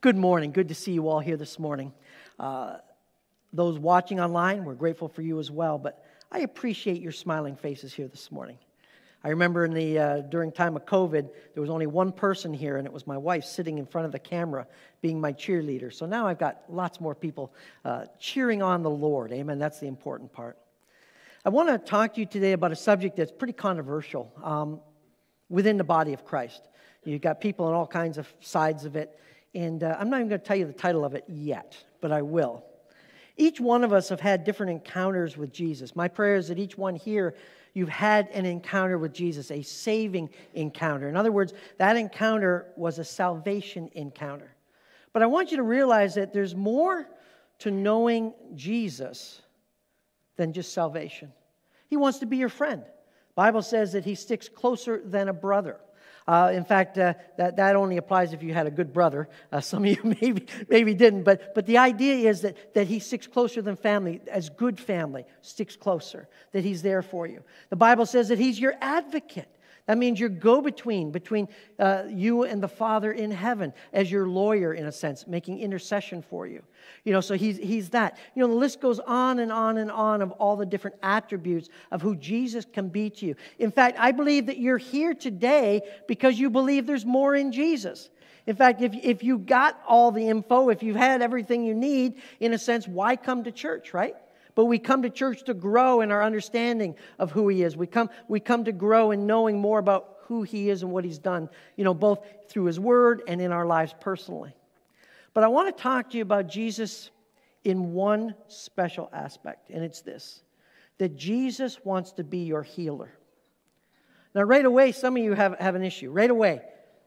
Good morning. Good to see you all here this morning. Uh, those watching online, we're grateful for you as well, but I appreciate your smiling faces here this morning. I remember in the, uh, during time of COVID, there was only one person here, and it was my wife sitting in front of the camera being my cheerleader. So now I've got lots more people uh, cheering on the Lord. Amen. That's the important part. I want to talk to you today about a subject that's pretty controversial um, within the body of Christ. You've got people on all kinds of sides of it. And uh, I'm not even going to tell you the title of it yet, but I will. Each one of us have had different encounters with Jesus. My prayer is that each one here, you've had an encounter with Jesus, a saving encounter. In other words, that encounter was a salvation encounter. But I want you to realize that there's more to knowing Jesus than just salvation. He wants to be your friend. Bible says that he sticks closer than a brother. Uh, in fact, uh, that, that only applies if you had a good brother. Uh, some of you maybe, maybe didn't. But, but the idea is that, that he sticks closer than family, as good family sticks closer, that he's there for you. The Bible says that he's your advocate. That means your go between, between uh, you and the Father in heaven, as your lawyer, in a sense, making intercession for you. You know, so he's, he's that. You know, the list goes on and on and on of all the different attributes of who Jesus can be to you. In fact, I believe that you're here today because you believe there's more in Jesus. In fact, if, if you got all the info, if you've had everything you need, in a sense, why come to church, right? But we come to church to grow in our understanding of who He is. We come, we come to grow in knowing more about who He is and what He's done, you know, both through His Word and in our lives personally. But I want to talk to you about Jesus in one special aspect, and it's this that Jesus wants to be your healer. Now, right away, some of you have, have an issue. Right away,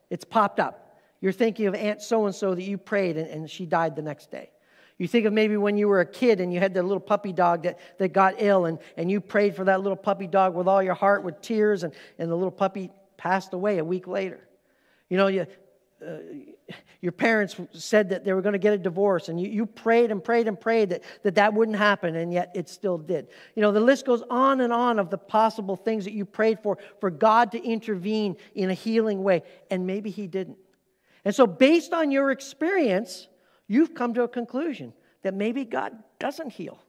it's popped up. You're thinking of Aunt so and so that you prayed and, and she died the next day. You think of maybe when you were a kid and you had that little puppy dog that, that got ill and, and you prayed for that little puppy dog with all your heart with tears and, and the little puppy passed away a week later. You know, you, uh, your parents said that they were going to get a divorce and you, you prayed and prayed and prayed that, that that wouldn't happen and yet it still did you know the list goes on and on of the possible things that you prayed for for god to intervene in a healing way and maybe he didn't and so based on your experience you've come to a conclusion that maybe God doesn't heal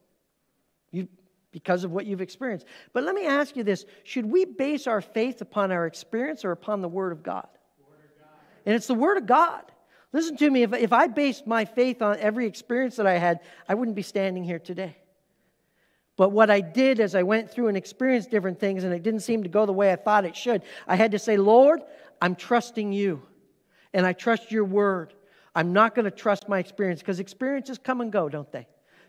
you, because of what you've experienced. But let me ask you this should we base our faith upon our experience or upon the Word of God? Word of God. And it's the Word of God. Listen to me, if, if I based my faith on every experience that I had, I wouldn't be standing here today. But what I did as I went through and experienced different things, and it didn't seem to go the way I thought it should, I had to say, Lord, I'm trusting you, and I trust your word. I'm not going to trust my experience because experiences come and go, don't they?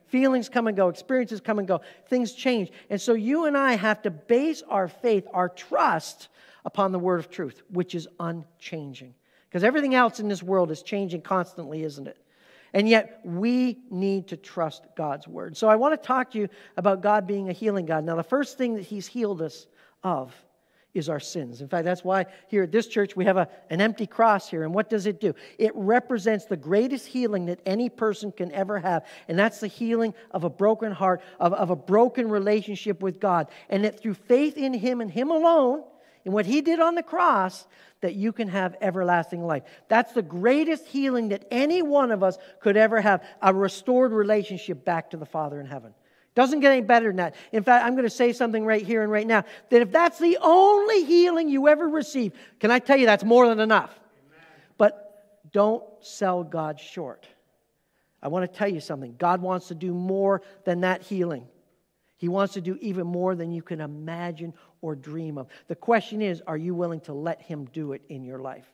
Feelings come and go, experiences come and go, things change. And so you and I have to base our faith, our trust upon the word of truth, which is unchanging. Because everything else in this world is changing constantly, isn't it? And yet we need to trust God's word. So I want to talk to you about God being a healing God. Now, the first thing that He's healed us of is our sins. In fact, that's why here at this church we have a, an empty cross here. And what does it do? It represents the greatest healing that any person can ever have. And that's the healing of a broken heart, of, of a broken relationship with God. And that through faith in Him and Him alone, and what He did on the cross, that you can have everlasting life. That's the greatest healing that any one of us could ever have a restored relationship back to the Father in heaven. Doesn't get any better than that. In fact, I'm going to say something right here and right now that if that's the only healing you ever receive, can I tell you that's more than enough? Amen. But don't sell God short. I want to tell you something. God wants to do more than that healing. He wants to do even more than you can imagine or dream of. The question is are you willing to let Him do it in your life?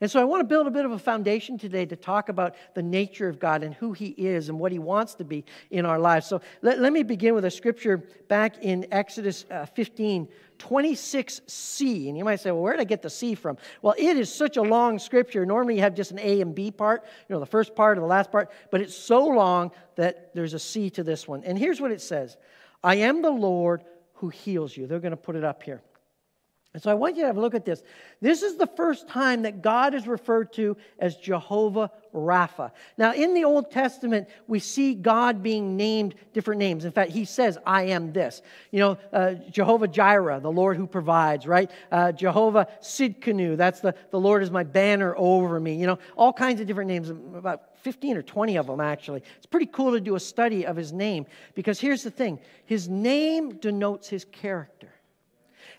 And so I want to build a bit of a foundation today to talk about the nature of God and who He is and what He wants to be in our lives. So let, let me begin with a scripture back in Exodus uh, 15, 26c. And you might say, well, where did I get the C from? Well, it is such a long scripture. Normally you have just an A and B part, you know, the first part or the last part, but it's so long that there's a C to this one. And here's what it says I am the Lord who heals you. They're going to put it up here. And so I want you to have a look at this. This is the first time that God is referred to as Jehovah Rapha. Now, in the Old Testament, we see God being named different names. In fact, he says, I am this. You know, uh, Jehovah Jireh, the Lord who provides, right? Uh, Jehovah Sidkenu, that's the, the Lord is my banner over me. You know, all kinds of different names, about 15 or 20 of them, actually. It's pretty cool to do a study of his name because here's the thing his name denotes his character.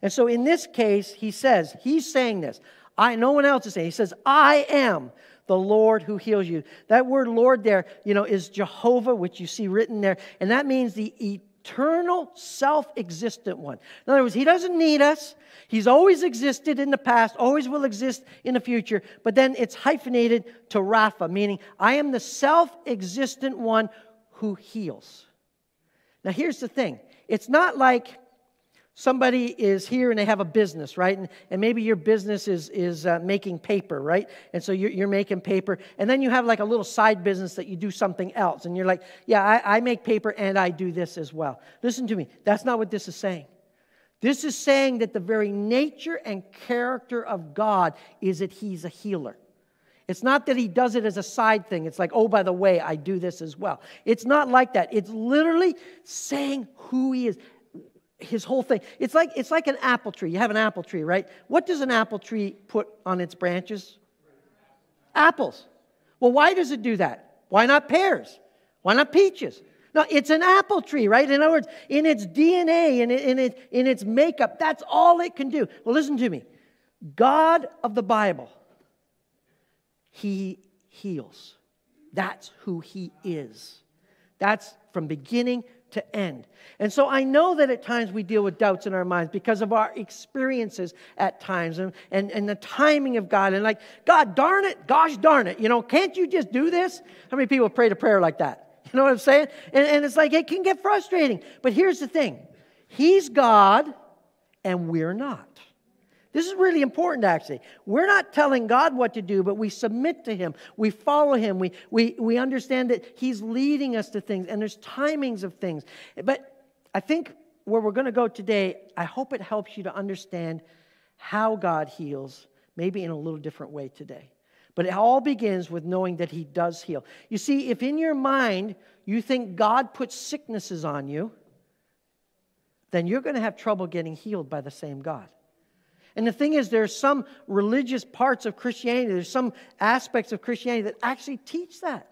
And so in this case, he says, he's saying this. I, no one else is saying. He says, I am the Lord who heals you. That word Lord there, you know, is Jehovah, which you see written there. And that means the eternal, self existent one. In other words, he doesn't need us. He's always existed in the past, always will exist in the future. But then it's hyphenated to Rapha, meaning I am the self existent one who heals. Now, here's the thing it's not like somebody is here and they have a business, right? And, and maybe your business is, is uh, making paper, right? And so you're, you're, making paper. And then you have like a little side business that you do something else. And you're like, yeah, I, I make paper and I do this as well. Listen to me. That's not what this is saying. This is saying that the very nature and character of God is that He's a healer. It's not that he does it as a side thing. It's like, oh, by the way, I do this as well. It's not like that. It's literally saying who he is his whole thing. It's like, it's like an apple tree. You have an apple tree, right? What does an apple tree put on its branches? Apples. Well, why does it do that? Why not pears? Why not peaches? No, it's an apple tree, right? In other words, in its DNA, in, in, it, in its makeup, that's all it can do. Well, listen to me. God of the Bible, He heals. That's who He is. That's from beginning to end. And so I know that at times we deal with doubts in our minds because of our experiences at times and, and, and the timing of God. And like, God darn it, gosh darn it, you know, can't you just do this? How many people pray a prayer like that? You know what I'm saying? And, and it's like, it can get frustrating. But here's the thing He's God and we're not. This is really important, actually. We're not telling God what to do, but we submit to Him. We follow Him. We, we, we understand that He's leading us to things, and there's timings of things. But I think where we're going to go today, I hope it helps you to understand how God heals, maybe in a little different way today. But it all begins with knowing that He does heal. You see, if in your mind you think God puts sicknesses on you, then you're going to have trouble getting healed by the same God. And the thing is, there's some religious parts of Christianity, there's some aspects of Christianity that actually teach that.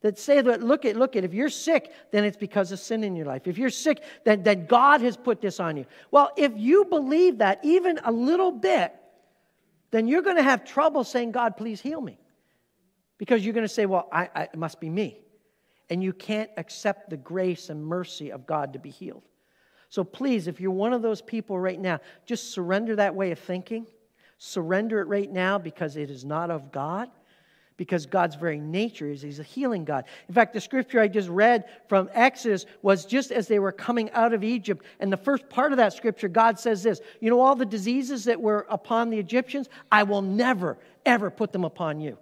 That say that, look at, look at, if you're sick, then it's because of sin in your life. If you're sick, then, then God has put this on you. Well, if you believe that even a little bit, then you're going to have trouble saying, God, please heal me. Because you're going to say, well, I, I, it must be me. And you can't accept the grace and mercy of God to be healed. So please, if you're one of those people right now, just surrender that way of thinking. Surrender it right now because it is not of God. Because God's very nature is He's a healing God. In fact, the scripture I just read from Exodus was just as they were coming out of Egypt. And the first part of that scripture, God says this You know, all the diseases that were upon the Egyptians, I will never, ever put them upon you.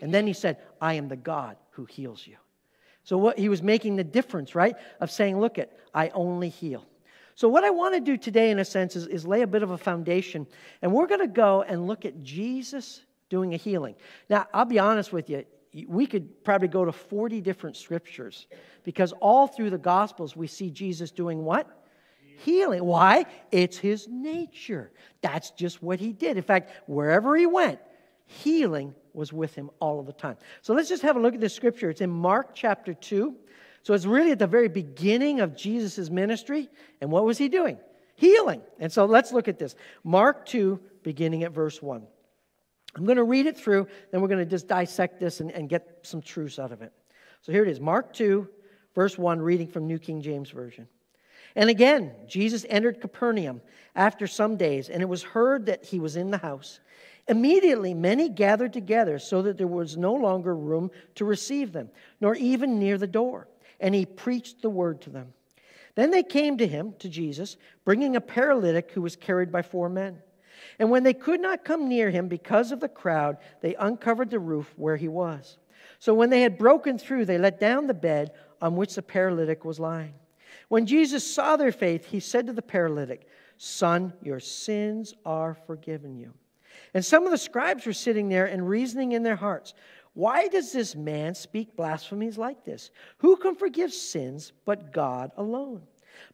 And then He said, I am the God who heals you. So what he was making the difference, right? Of saying, Look at, I only heal. So, what I want to do today, in a sense, is, is lay a bit of a foundation. And we're going to go and look at Jesus doing a healing. Now, I'll be honest with you, we could probably go to 40 different scriptures because all through the Gospels we see Jesus doing what? Healing. Why? It's his nature. That's just what he did. In fact, wherever he went, healing was with him all of the time. So let's just have a look at this scripture. It's in Mark chapter 2. So it's really at the very beginning of Jesus' ministry. And what was he doing? Healing. And so let's look at this. Mark 2, beginning at verse 1. I'm going to read it through, then we're going to just dissect this and, and get some truths out of it. So here it is Mark 2, verse 1, reading from New King James Version. And again, Jesus entered Capernaum after some days, and it was heard that he was in the house. Immediately, many gathered together so that there was no longer room to receive them, nor even near the door and he preached the word to them. Then they came to him, to Jesus, bringing a paralytic who was carried by four men. And when they could not come near him because of the crowd, they uncovered the roof where he was. So when they had broken through, they let down the bed on which the paralytic was lying. When Jesus saw their faith, he said to the paralytic, Son, your sins are forgiven you. And some of the scribes were sitting there and reasoning in their hearts, Why does this man speak blasphemies like this? Who can forgive sins but God alone?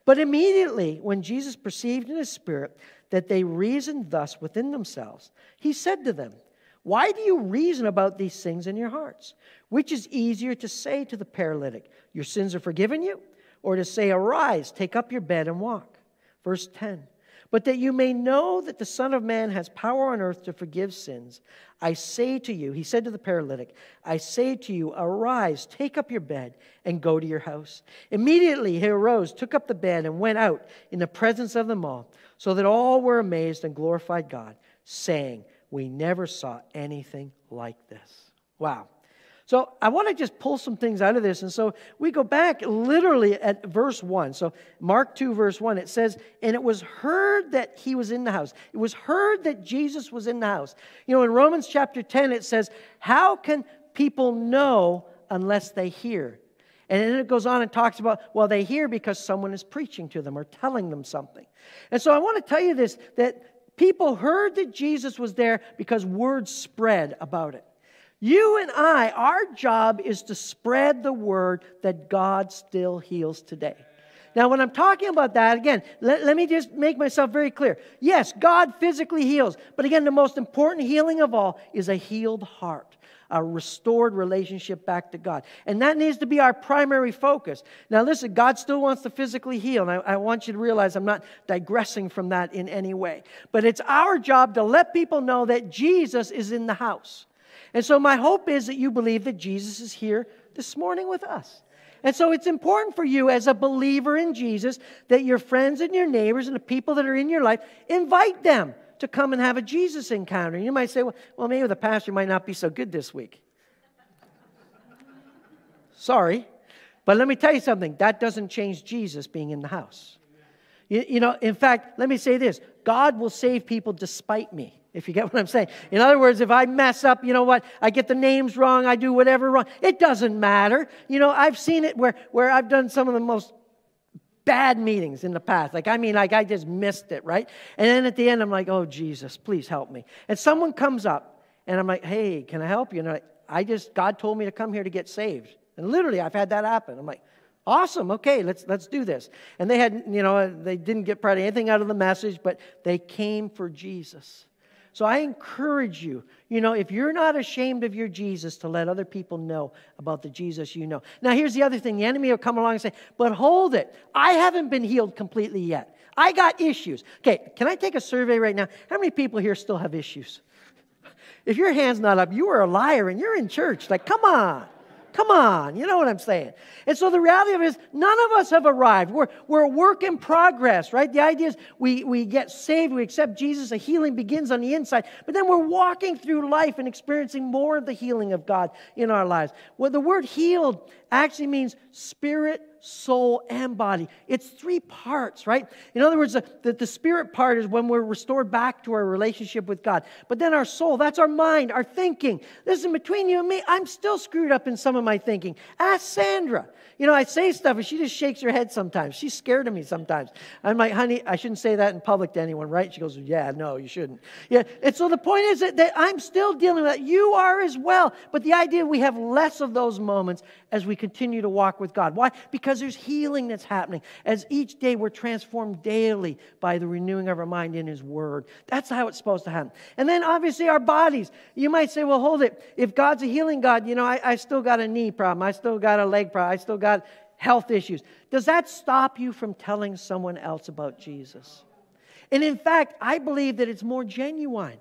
But immediately, when Jesus perceived in his spirit that they reasoned thus within themselves, he said to them, Why do you reason about these things in your hearts? Which is easier to say to the paralytic, Your sins are forgiven you? Or to say, Arise, take up your bed and walk? Verse 10 But that you may know that the Son of Man has power on earth to forgive sins, I say to you, he said to the paralytic, I say to you, arise, take up your bed, and go to your house. Immediately he arose, took up the bed, and went out in the presence of them all, so that all were amazed and glorified God, saying, We never saw anything like this. Wow. So I want to just pull some things out of this. And so we go back literally at verse 1. So Mark 2, verse 1, it says, And it was heard that he was in the house. It was heard that Jesus was in the house. You know, in Romans chapter 10, it says, How can people know unless they hear? And then it goes on and talks about, well, they hear because someone is preaching to them or telling them something. And so I want to tell you this that people heard that Jesus was there because word spread about it. You and I, our job is to spread the word that God still heals today. Now, when I'm talking about that, again, let, let, me just make myself very clear. Yes, God physically heals, but again, the most important healing of all is a healed heart, a restored relationship back to God. And that needs to be our primary focus. Now, listen, God still wants to physically heal, and I, I want you to realize I'm not digressing from that in any way. But it's our job to let people know that Jesus is in the house. And so, my hope is that you believe that Jesus is here this morning with us. And so, it's important for you as a believer in Jesus that your friends and your neighbors and the people that are in your life invite them to come and have a Jesus encounter. You might say, well, well maybe the pastor might not be so good this week. Sorry. But let me tell you something that doesn't change Jesus being in the house. You, you know, in fact, let me say this God will save people despite me if you get what I'm saying. In other words, if I mess up, you know what, I get the names wrong, I do whatever wrong, it doesn't matter. You know, I've seen it where, where I've done some of the most bad meetings in the past. Like, I mean, like I just missed it, right? And then at the end, I'm like, oh, Jesus, please help me. And someone comes up and I'm like, hey, can I help you? And like, I just, God told me to come here to get saved. And literally, I've had that happen. I'm like, awesome, okay, let's, let's do this. And they had, you know, they didn't get probably anything out of the message, but they came for Jesus. So I encourage you, you know, if you're not ashamed of your Jesus, to let other people know about the Jesus you know. Now, here's the other thing the enemy will come along and say, but hold it, I haven't been healed completely yet. I got issues. Okay, can I take a survey right now? How many people here still have issues? If your hand's not up, you are a liar and you're in church. Like, come on. Come on, you know what I'm saying. And so the reality of it is, none of us have arrived. We're, we're a work in progress, right? The idea is we, we get saved, we accept Jesus, a healing begins on the inside, but then we're walking through life and experiencing more of the healing of God in our lives. Well, the word healed actually means spirit, soul, and body. It's three parts, right? In other words, the, the, spirit part is when we're restored back to our relationship with God. But then our soul, that's our mind, our thinking. Listen, between you and me, I'm still screwed up in some of my thinking. Ask Sandra. You know, I say stuff and she just shakes her head sometimes. She's scared of me sometimes. I'm like, honey, I shouldn't say that in public to anyone, right? She goes, yeah, no, you shouldn't. Yeah. And so the point is that, that I'm still dealing with that. You are as well. But the idea we have less of those moments as we continue to walk with God. Why? Because there's healing that's happening. As each day we're transformed daily by the renewing of our mind in His Word. That's how it's supposed to happen. And then obviously our bodies. You might say, well, hold it. If God's a healing God, you know, I, I still got a knee problem. I still got a leg problem. I still got got health issues. Does that stop you from telling someone else about Jesus? And in fact, I believe that it's more genuine.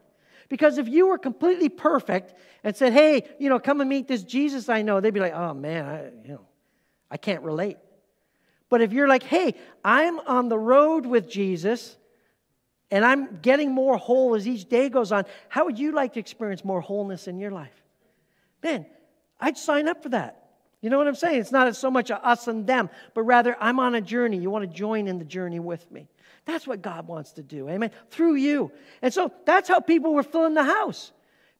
Because if you were completely perfect and said, hey, you know, come and meet this Jesus I know, they'd be like, oh man, I, you know, I can't relate. But if you're like, hey, I'm on the road with Jesus and I'm getting more whole as each day goes on, how would you like to experience more wholeness in your life? Man, I'd sign up for that. You know what I'm saying? It's not so much a us and them, but rather I'm on a journey. You want to join in the journey with me. That's what God wants to do. Amen. Through you. And so that's how people were filling the house.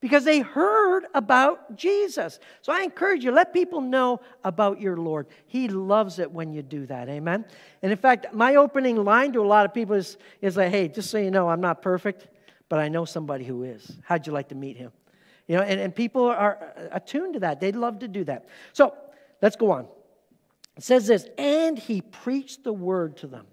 because they heard about Jesus. So I encourage you, let people know about your Lord. He loves it when you do that. Amen. And in fact, my opening line to a lot of people is, is like, hey, just so you know, I'm not perfect, but I know somebody who is. How'd you like to meet him? You know, and, and people are attuned to that. They'd love to do that. So let's go on. It says this, and he preached the word to them.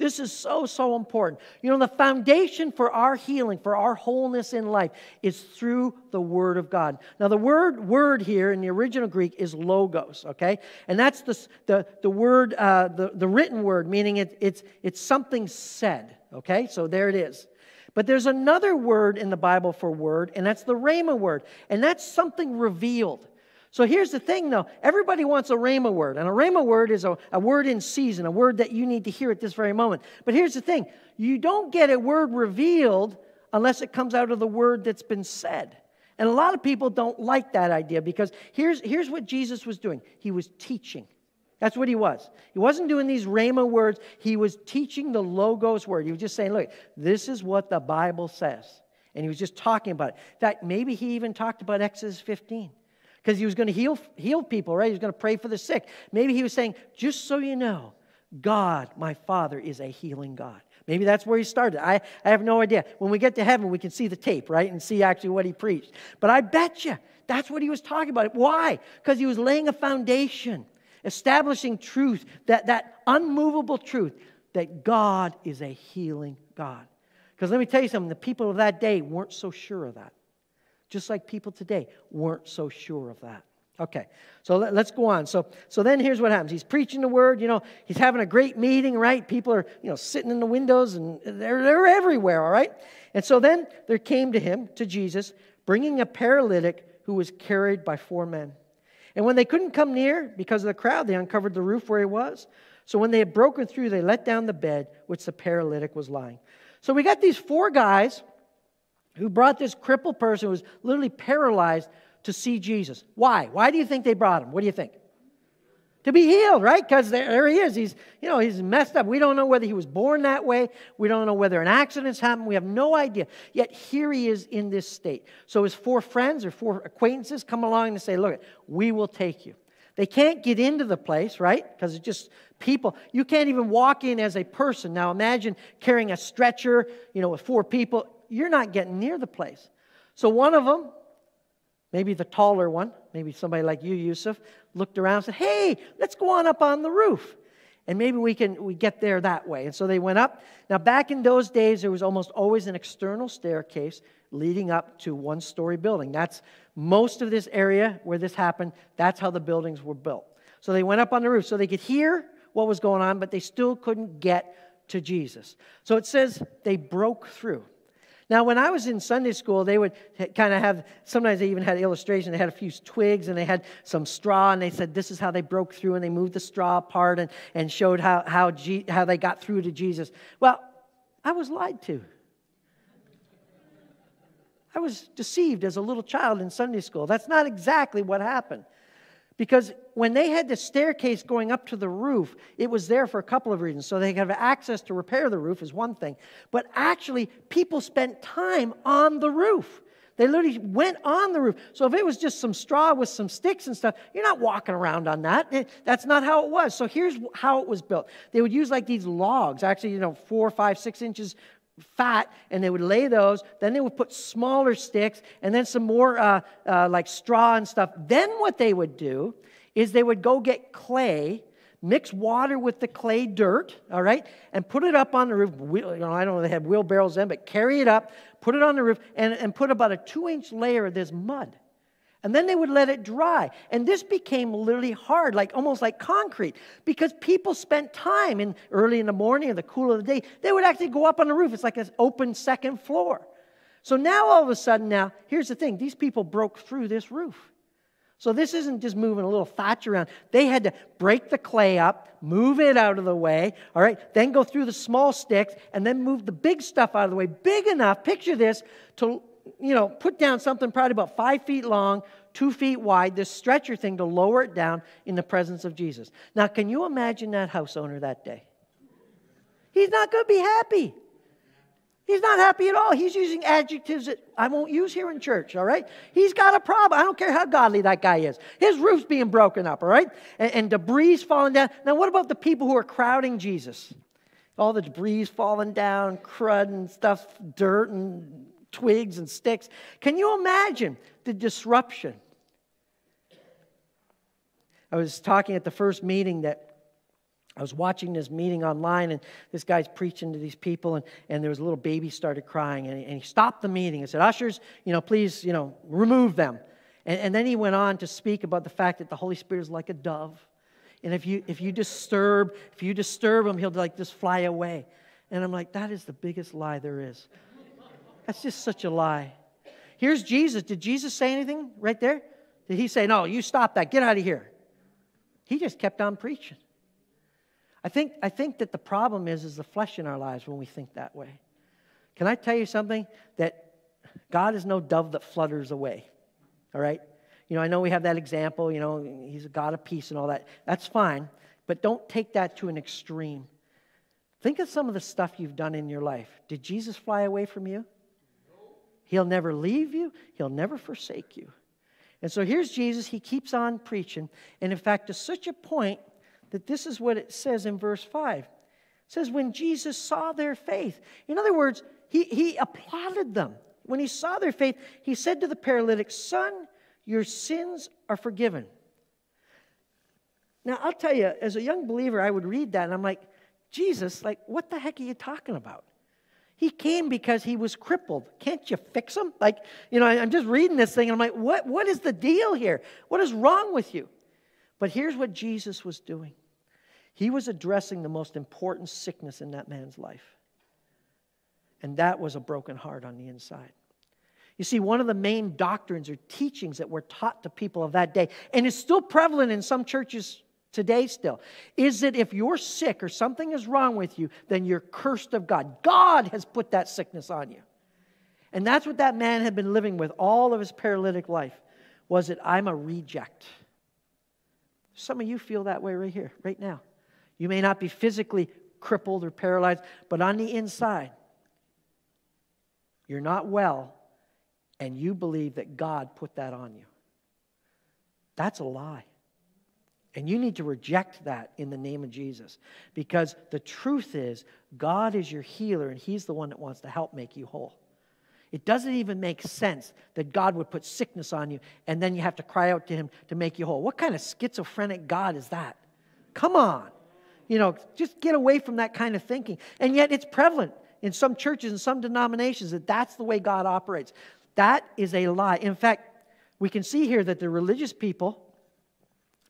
This is so, so important. You know, the foundation for our healing, for our wholeness in life, is through the Word of God. Now, the word word here in the original Greek is logos, okay? And that's the, the, the word, uh, the, the written word, meaning it, it's, it's something said, okay? So there it is. But there's another word in the Bible for word, and that's the Rhema word, and that's something revealed. So here's the thing, though. Everybody wants a rhema word, and a rhema word is a, a word in season, a word that you need to hear at this very moment. But here's the thing you don't get a word revealed unless it comes out of the word that's been said. And a lot of people don't like that idea because here's, here's what Jesus was doing He was teaching. That's what he was. He wasn't doing these rhema words, he was teaching the Logos word. He was just saying, look, this is what the Bible says. And he was just talking about it. In fact, maybe he even talked about Exodus 15 because he was going to heal, heal people, right? He was going to pray for the sick. Maybe he was saying, just so you know, God, my Father, is a healing God. Maybe that's where he started. I, I have no idea. When we get to heaven, we can see the tape, right? And see actually what he preached. But I bet you that's what he was talking about. Why? Because he was laying a foundation, establishing truth, that, that unmovable truth that God is a healing God. Because let me tell you something, the people of that day weren't so sure of that just like people today weren't so sure of that. Okay, so let, us go on. So, so then here's what happens. He's preaching the word, you know, he's having a great meeting, right? People are, you know, sitting in the windows and they're, they're everywhere, all right? And so then there came to him, to Jesus, bringing a paralytic who was carried by four men. And when they couldn't come near because of the crowd, they uncovered the roof where he was. So when they had broken through, they let down the bed which the paralytic was lying. So we got these four guys who brought this crippled person who was literally paralyzed to see Jesus. Why? Why do you think they brought him? What do you think? To be healed, right? Because there, there, he is. He's, you know, he's messed up. We don't know whether he was born that way. We don't know whether an accident's happened. We have no idea. Yet here he is in this state. So his four friends or four acquaintances come along and say, look, we will take you. They can't get into the place, right? Because it's just people. You can't even walk in as a person. Now imagine carrying a stretcher, you know, with four people you're not getting near the place. So one of them, maybe the taller one, maybe somebody like you, Yusuf, looked around and said, Hey, let's go on up on the roof. And maybe we can we get there that way. And so they went up. Now, back in those days, there was almost always an external staircase leading up to one story building. That's most of this area where this happened. That's how the buildings were built. So they went up on the roof so they could hear what was going on, but they still couldn't get to Jesus. So it says they broke through. Now, when I was in Sunday school, they would kind of have, sometimes they even had illustration. They had a few twigs and they had some straw, and they said this is how they broke through, and they moved the straw apart and, and showed how, how, G, how they got through to Jesus. Well, I was lied to. I was deceived as a little child in Sunday school. That's not exactly what happened. Because when they had the staircase going up to the roof, it was there for a couple of reasons. So they could have access to repair the roof, is one thing. But actually, people spent time on the roof. They literally went on the roof. So if it was just some straw with some sticks and stuff, you're not walking around on that. That's not how it was. So here's how it was built. They would use like these logs, actually, you know, four, five, six inches fat and they would lay those. Then they would put smaller sticks and then some more uh, uh, like straw and stuff. Then what they would do is they would go get clay, mix water with the clay dirt, all right, and put it up on the roof. You know, I don't know, they had wheelbarrows then, but carry it up, put it on the roof, and, and put about a two inch layer of this mud. And then they would let it dry. And this became literally hard, like almost like concrete, because people spent time in early in the morning or the cool of the day. They would actually go up on the roof. It's like an open second floor. So now all of a sudden, now, here's the thing these people broke through this roof. So this isn't just moving a little thatch around. They had to break the clay up, move it out of the way, all right, then go through the small sticks, and then move the big stuff out of the way, big enough, picture this, to you know, put down something probably about five feet long, two feet wide, this stretcher thing to lower it down in the presence of Jesus. Now, can you imagine that house owner that day? He's not going to be happy. He's not happy at all. He's using adjectives that I won't use here in church, all right? He's got a problem. I don't care how godly that guy is. His roof's being broken up, all right? And, and debris falling down. Now, what about the people who are crowding Jesus? All the debris falling down, crud and stuff, dirt and twigs and sticks. Can you imagine the disruption? I was talking at the first meeting that I was watching this meeting online, and this guy's preaching to these people, and, and there was a little baby started crying, and he, and he stopped the meeting and said, Ushers, you know, please, you know, remove them. And, and then he went on to speak about the fact that the Holy Spirit is like a dove. And if you, if you disturb, if you disturb him, he'll like just fly away. And I'm like, that is the biggest lie there is. That's just such a lie. Here's Jesus. Did Jesus say anything right there? Did he say, no, you stop that, get out of here? He just kept on preaching. I think, I think that the problem is, is the flesh in our lives when we think that way. Can I tell you something? That God is no dove that flutters away. All right? You know, I know we have that example, you know, he's a God of peace and all that. That's fine, but don't take that to an extreme. Think of some of the stuff you've done in your life. Did Jesus fly away from you? He'll never leave you, he'll never forsake you. And so here's Jesus. He keeps on preaching. And in fact, to such a point that this is what it says in verse 5. It says, When Jesus saw their faith, in other words, he, he applauded them. When he saw their faith, he said to the paralytic, Son, your sins are forgiven. Now, I'll tell you, as a young believer, I would read that and I'm like, Jesus, like, what the heck are you talking about? He came because he was crippled. Can't you fix him? Like, you know, I'm just reading this thing and I'm like, what, what is the deal here? What is wrong with you? But here's what Jesus was doing he was addressing the most important sickness in that man's life. And that was a broken heart on the inside. You see, one of the main doctrines or teachings that were taught to people of that day, and is still prevalent in some churches today still, is that if you're sick or something is wrong with you, then you're cursed of God. God has put that sickness on you. And that's what that man had been living with all of his paralytic life was that I'm a reject. Some of you feel that way right here, right now. You may not be physically crippled or paralyzed, but on the inside, you're not well, and you believe that God put that on you. That's a lie. And you need to reject that in the name of Jesus. Because the truth is, God is your healer, and He's the one that wants to help make you whole. It doesn't even make sense that God would put sickness on you and then you have to cry out to Him to make you whole. What kind of schizophrenic God is that? Come on. You know, just get away from that kind of thinking. And yet it's prevalent in some churches and some denominations that that's the way God operates. That is a lie. In fact, we can see here that the religious people,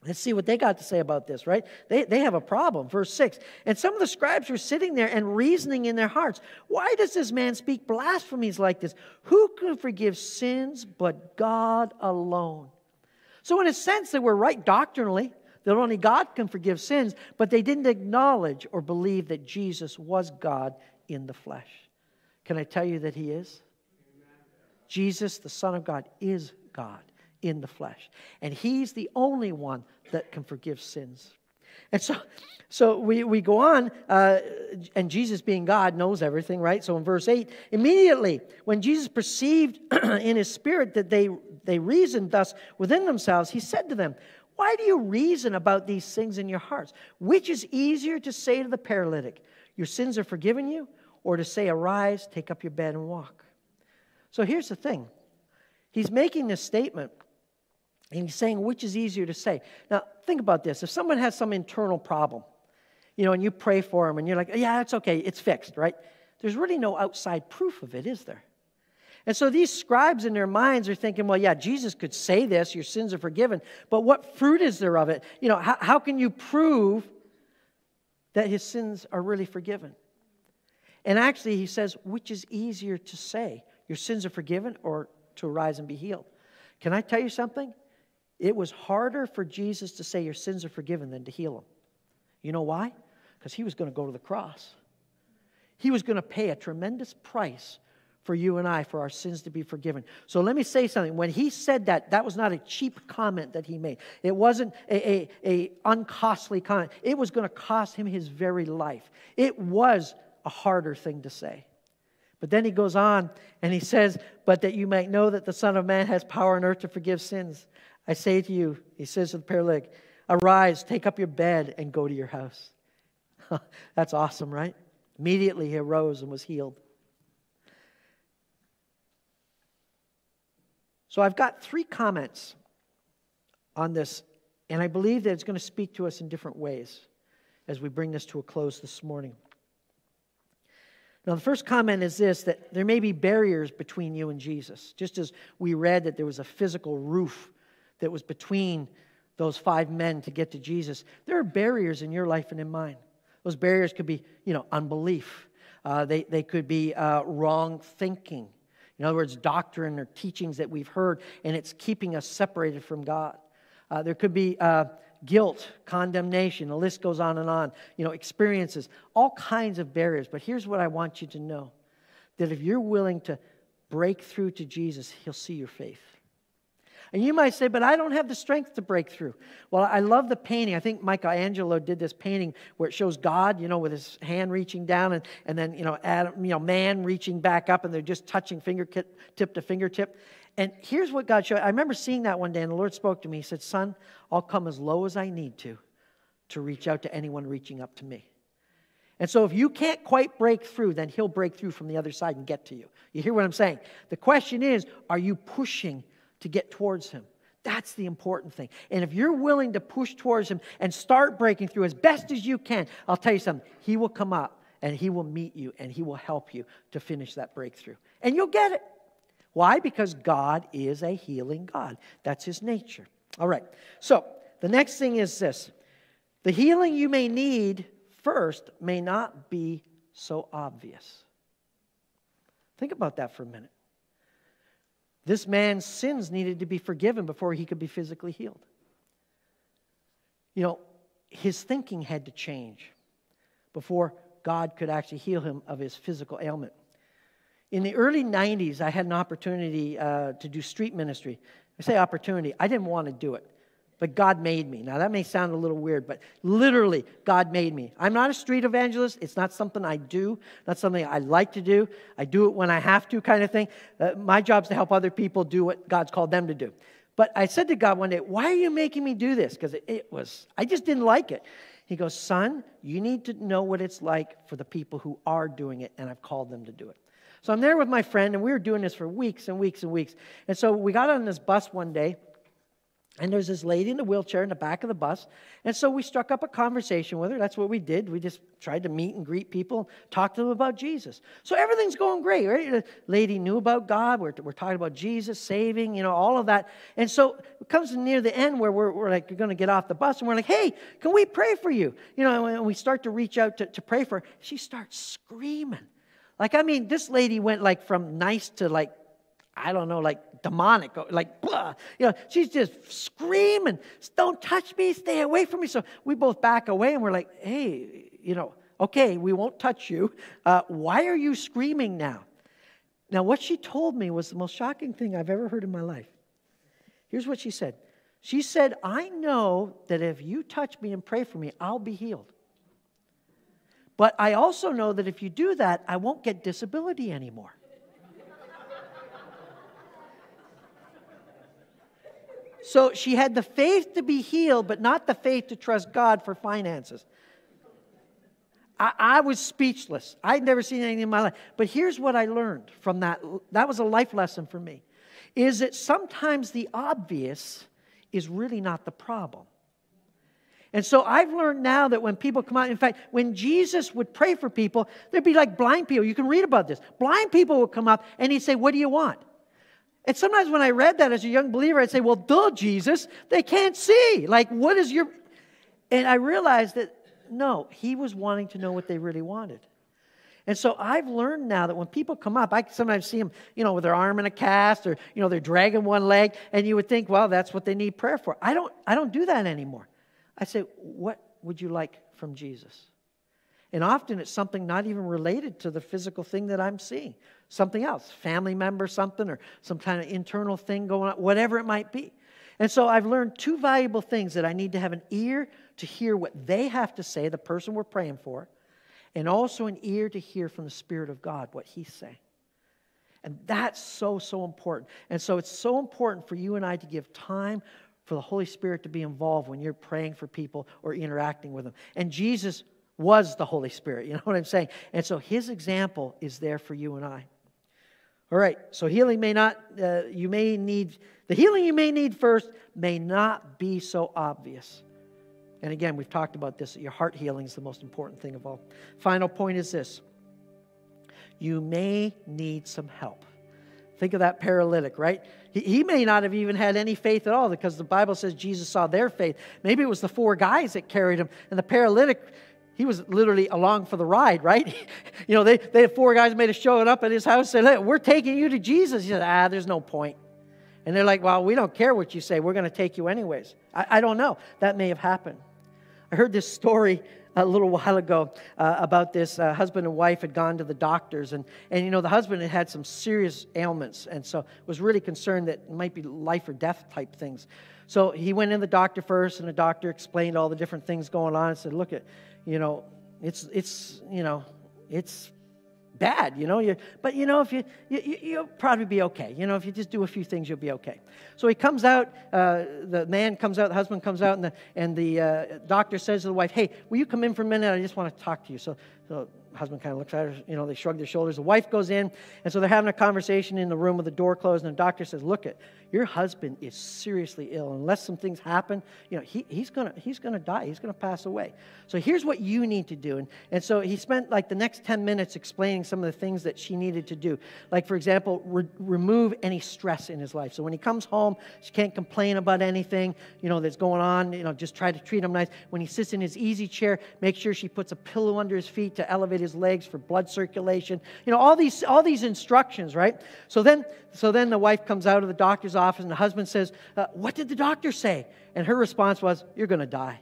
let's see what they got to say about this, right? They, they have a problem. Verse 6 And some of the scribes were sitting there and reasoning in their hearts, Why does this man speak blasphemies like this? Who can forgive sins but God alone? So, in a sense, they were right doctrinally that only God can forgive sins, but they didn't acknowledge or believe that Jesus was God in the flesh. Can I tell you that He is? Jesus, the Son of God, is God in the flesh. And He's the only one that can forgive sins. And so, so we, we go on, uh, and Jesus, being God, knows everything, right? So in verse 8, immediately when Jesus perceived in his spirit that they, they reasoned thus within themselves, he said to them, why do you reason about these things in your hearts? Which is easier to say to the paralytic, Your sins are forgiven you, or to say, Arise, take up your bed, and walk? So here's the thing He's making this statement, and he's saying, Which is easier to say? Now, think about this. If someone has some internal problem, you know, and you pray for them, and you're like, Yeah, it's okay, it's fixed, right? There's really no outside proof of it, is there? And so these scribes in their minds are thinking, well, yeah, Jesus could say this, your sins are forgiven, but what fruit is there of it? You know, how, how can you prove that his sins are really forgiven? And actually, he says, which is easier to say, your sins are forgiven or to arise and be healed? Can I tell you something? It was harder for Jesus to say your sins are forgiven than to heal them. You know why? Because he was going to go to the cross. He was going to pay a tremendous price for you and I for our sins to be forgiven. So let me say something. When he said that, that was not a cheap comment that he made. It wasn't a, a, a uncostly comment. It was going to cost him his very life. It was a harder thing to say. But then he goes on and he says, But that you might know that the Son of Man has power on earth to forgive sins. I say to you, he says to the paralytic, Arise, take up your bed, and go to your house. That's awesome, right? Immediately he arose and was healed. So I've got three comments on this, and I believe that it's going to speak to us in different ways as we bring this to a close this morning. Now, the first comment is this that there may be barriers between you and Jesus. Just as we read that there was a physical roof that was between those five men to get to Jesus, there are barriers in your life and in mine. Those barriers could be, you know, unbelief. Uh, they, they could be uh, wrong thinking. In other words, doctrine or teachings that we've heard, and it's keeping us separated from God. Uh, there could be uh, guilt, condemnation, the list goes on and on, you know, experiences, all kinds of barriers. But here's what I want you to know that if you're willing to break through to Jesus, He'll see your faith. And you might say, but I don't have the strength to break through. Well, I love the painting. I think Michelangelo did this painting where it shows God, you know, with his hand reaching down and, and then, you know, Adam, you know, man reaching back up and they're just touching fingertip to fingertip. And here's what God showed. I remember seeing that one day and the Lord spoke to me. He said, Son, I'll come as low as I need to to reach out to anyone reaching up to me. And so if you can't quite break through, then he'll break through from the other side and get to you. You hear what I'm saying? The question is, are you pushing to get towards Him. That's the important thing. And if you're willing to push towards Him and start breaking through as best as you can, I'll tell you something, He will come up and He will meet you and He will help you to finish that breakthrough. And you'll get it. Why? Because God is a healing God. That's His nature. All right. So the next thing is this the healing you may need first may not be so obvious. Think about that for a minute. This man's sins needed to be forgiven before he could be physically healed. You know, his thinking had to change before God could actually heal him of his physical ailment. In the early 90s, I had an opportunity uh, to do street ministry. I say opportunity, I didn't want to do it but God made me. Now, that may sound a little weird, but literally, God made me. I'm not a street evangelist. It's not something I do, not something I like to do. I do it when I have to, kind of thing. Uh, my job is to help other people do what God's called them to do. But I said to God one day, Why are you making me do this? Because it, it was, I just didn't like it. He goes, Son, you need to know what it's like for the people who are doing it, and I've called them to do it. So I'm there with my friend, and we were doing this for weeks and weeks and weeks. And so we got on this bus one day and there's this lady in the wheelchair in the back of the bus. And so we struck up a conversation with her. That's what we did. We just tried to meet and greet people, talk to them about Jesus. So everything's going great, right? The lady knew about God. We're, we're talking about Jesus, saving, you know, all of that. And so it comes near the end where we're, we're like, we're going to get off the bus. And we're like, hey, can we pray for you? You know, and we start to reach out to, to pray for her. She starts screaming. Like, I mean, this lady went like from nice to like I don't know, like demonic, like blah. You know, she's just screaming, "Don't touch me! Stay away from me!" So we both back away, and we're like, "Hey, you know, okay, we won't touch you. Uh, why are you screaming now?" Now, what she told me was the most shocking thing I've ever heard in my life. Here's what she said. She said, "I know that if you touch me and pray for me, I'll be healed." But I also know that if you do that, I won't get disability anymore. So she had the faith to be healed, but not the faith to trust God for finances. I, I, was speechless. I'd never seen anything in my life. But here's what I learned from that. That was a life lesson for me. Is that sometimes the obvious is really not the problem. And so I've learned now that when people come out, in fact, when Jesus would pray for people, there'd be like blind people. You can read about this. Blind people would come up and he'd say, What do you want? And sometimes when I read that as a young believer, I'd say, well, duh, Jesus, they can't see. Like, what is your. And I realized that no, he was wanting to know what they really wanted. And so I've learned now that when people come up, I sometimes see them, you know, with their arm in a cast or, you know, they're dragging one leg, and you would think, well, that's what they need prayer for. I don't, I don't do that anymore. I say, what would you like from Jesus? And often it's something not even related to the physical thing that I'm seeing something else, family member, something, or some kind of internal thing going on, whatever it might be. And so I've learned two valuable things that I need to have an ear to hear what they have to say, the person we're praying for, and also an ear to hear from the Spirit of God what He's saying. And that's so, so important. And so it's so important for you and I to give time for the Holy Spirit to be involved when you're praying for people or interacting with them. And Jesus was the Holy Spirit. You know what I'm saying? And so his example is there for you and I. All right, so healing may not, uh, you may need, the healing you may need first may not be so obvious. And again, we've talked about this. Your heart healing is the most important thing of all. Final point is this you may need some help. Think of that paralytic, right? He, he may not have even had any faith at all because the Bible says Jesus saw their faith. Maybe it was the four guys that carried him, and the paralytic he was literally along for the ride, right? you know, they, they had four guys made a show up at his house and said, We're taking you to Jesus. He said, Ah, there's no point. And they're like, Well, we don't care what you say. We're going to take you anyways. I, I don't know. That may have happened. I heard this story a little while ago uh, about this uh, husband and wife had gone to the doctors and, and you know the husband had had some serious ailments and so was really concerned that it might be life or death type things so he went in the doctor first and the doctor explained all the different things going on and said look at you know, it's, it's you know, it's bad, you know. You, but you know, if you, you, you'll probably be okay. You know, if you just do a few things, you'll be okay. So he comes out. Uh, the man comes out. The husband comes out, and the and the uh, doctor says to the wife, "Hey, will you come in for a minute? I just want to talk to you." So, so husband kind of looks at her, you know, they shrug their shoulders. The wife goes in, and so they're having a conversation in the room with the door closed, and the doctor says, Look, it, your husband is seriously ill. Unless some things happen, you know, he, he's going to he's gonna die. He's going to pass away. So here's what you need to do. And, and so he spent like the next 10 minutes explaining some of the things that she needed to do. Like, for example, re- remove any stress in his life. So when he comes home, she can't complain about anything, you know, that's going on. You know, just try to treat him nice. When he sits in his easy chair, make sure she puts a pillow under his feet to elevate his legs for blood circulation. You know, all these, all these instructions, right? So then, so then the wife comes out of the doctor's office and the husband says, uh, What did the doctor say? And her response was, You're going to die.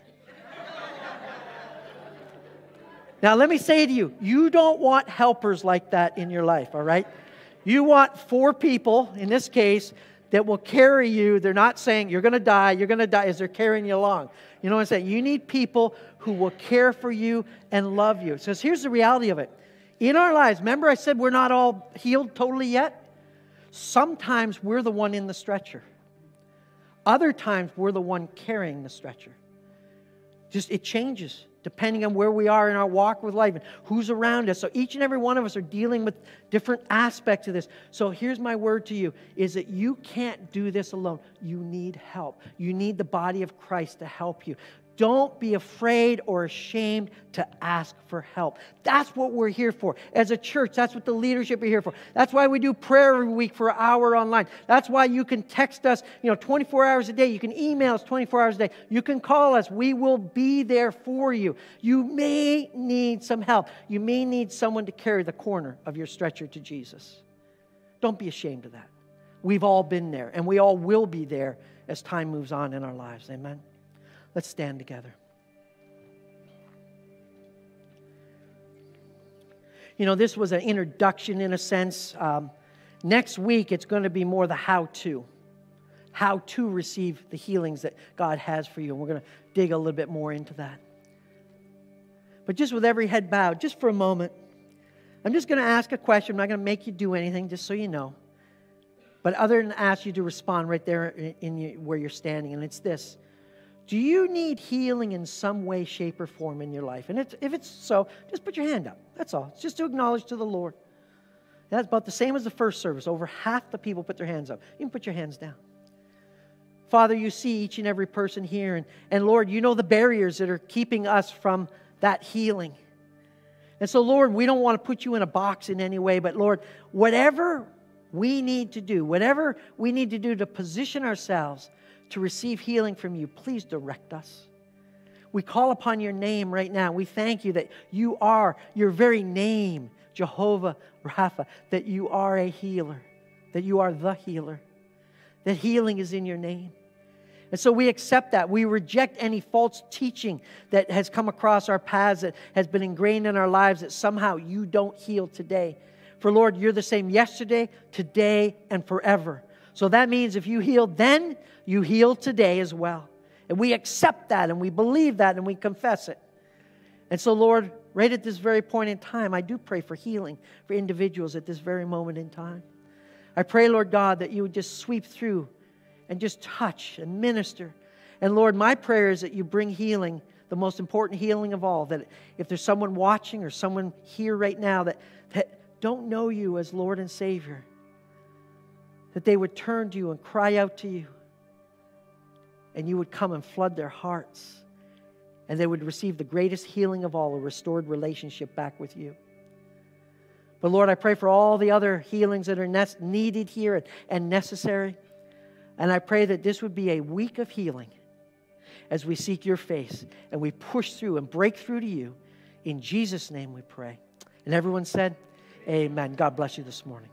now, let me say to you, you don't want helpers like that in your life, all right? You want four people, in this case, that will carry you. They're not saying you're going to die, you're going to die as they're carrying you along. You know what I'm saying? You need people who will care for you and love you. So here's the reality of it. In our lives, remember I said we're not all healed totally yet? Sometimes we're the one in the stretcher. Other times we're the one carrying the stretcher. Just it changes depending on where we are in our walk with life and who's around us. So each and every one of us are dealing with different aspects of this. So here's my word to you is that you can't do this alone. You need help. You need the body of Christ to help you. Don't be afraid or ashamed to ask for help. That's what we're here for. As a church, that's what the leadership are here for. That's why we do prayer every week for an hour online. That's why you can text us, you know, 24 hours a day. You can email us 24 hours a day. You can call us. We will be there for you. You may need some help. You may need someone to carry the corner of your stretcher to Jesus. Don't be ashamed of that. We've all been there, and we all will be there as time moves on in our lives. Amen. Let's stand together. You know, this was an introduction in a sense. Um, next week, it's going to be more the how to. How to receive the healings that God has for you. And we're going to dig a little bit more into that. But just with every head bowed, just for a moment, I'm just going to ask a question. I'm not going to make you do anything, just so you know. But other than ask you to respond right there in, in where you're standing, and it's this do you need healing in some way, shape, or form in your life? And if it's so, just put your hand up. That's all. It's just to acknowledge to the Lord. That's about the same as the first service. Over half the people put their hands up. You can put your hands down. Father, you see each and every person here. And, and Lord, you know the barriers that are keeping us from that healing. And so, Lord, we don't want to put you in a box in any way, but Lord, whatever we need to do, whatever we need to do to position ourselves to receive healing from you, please direct us. We call upon your name right now. We thank you that you are your very name, Jehovah Rapha, that you are a healer, that you are the healer, that healing is in your name. And so we accept that. We reject any false teaching that has come across our paths, that has been ingrained in our lives, that somehow you don't heal today. For Lord, you're the same yesterday, today, and forever. So that means if you healed then, you heal today as well. And we accept that and we believe that and we confess it. And so, Lord, right at this very point in time, I do pray for healing for individuals at this very moment in time. I pray, Lord God, that you would just sweep through and just touch and minister. And Lord, my prayer is that you bring healing, the most important healing of all. That if there's someone watching or someone here right now that, that don't know you as Lord and Savior, that they would turn to you and cry out to you, and you would come and flood their hearts, and they would receive the greatest healing of all a restored relationship back with you. But Lord, I pray for all the other healings that are needed here and necessary. And I pray that this would be a week of healing as we seek your face and we push through and break through to you. In Jesus' name we pray. And everyone said, Amen. God bless you this morning.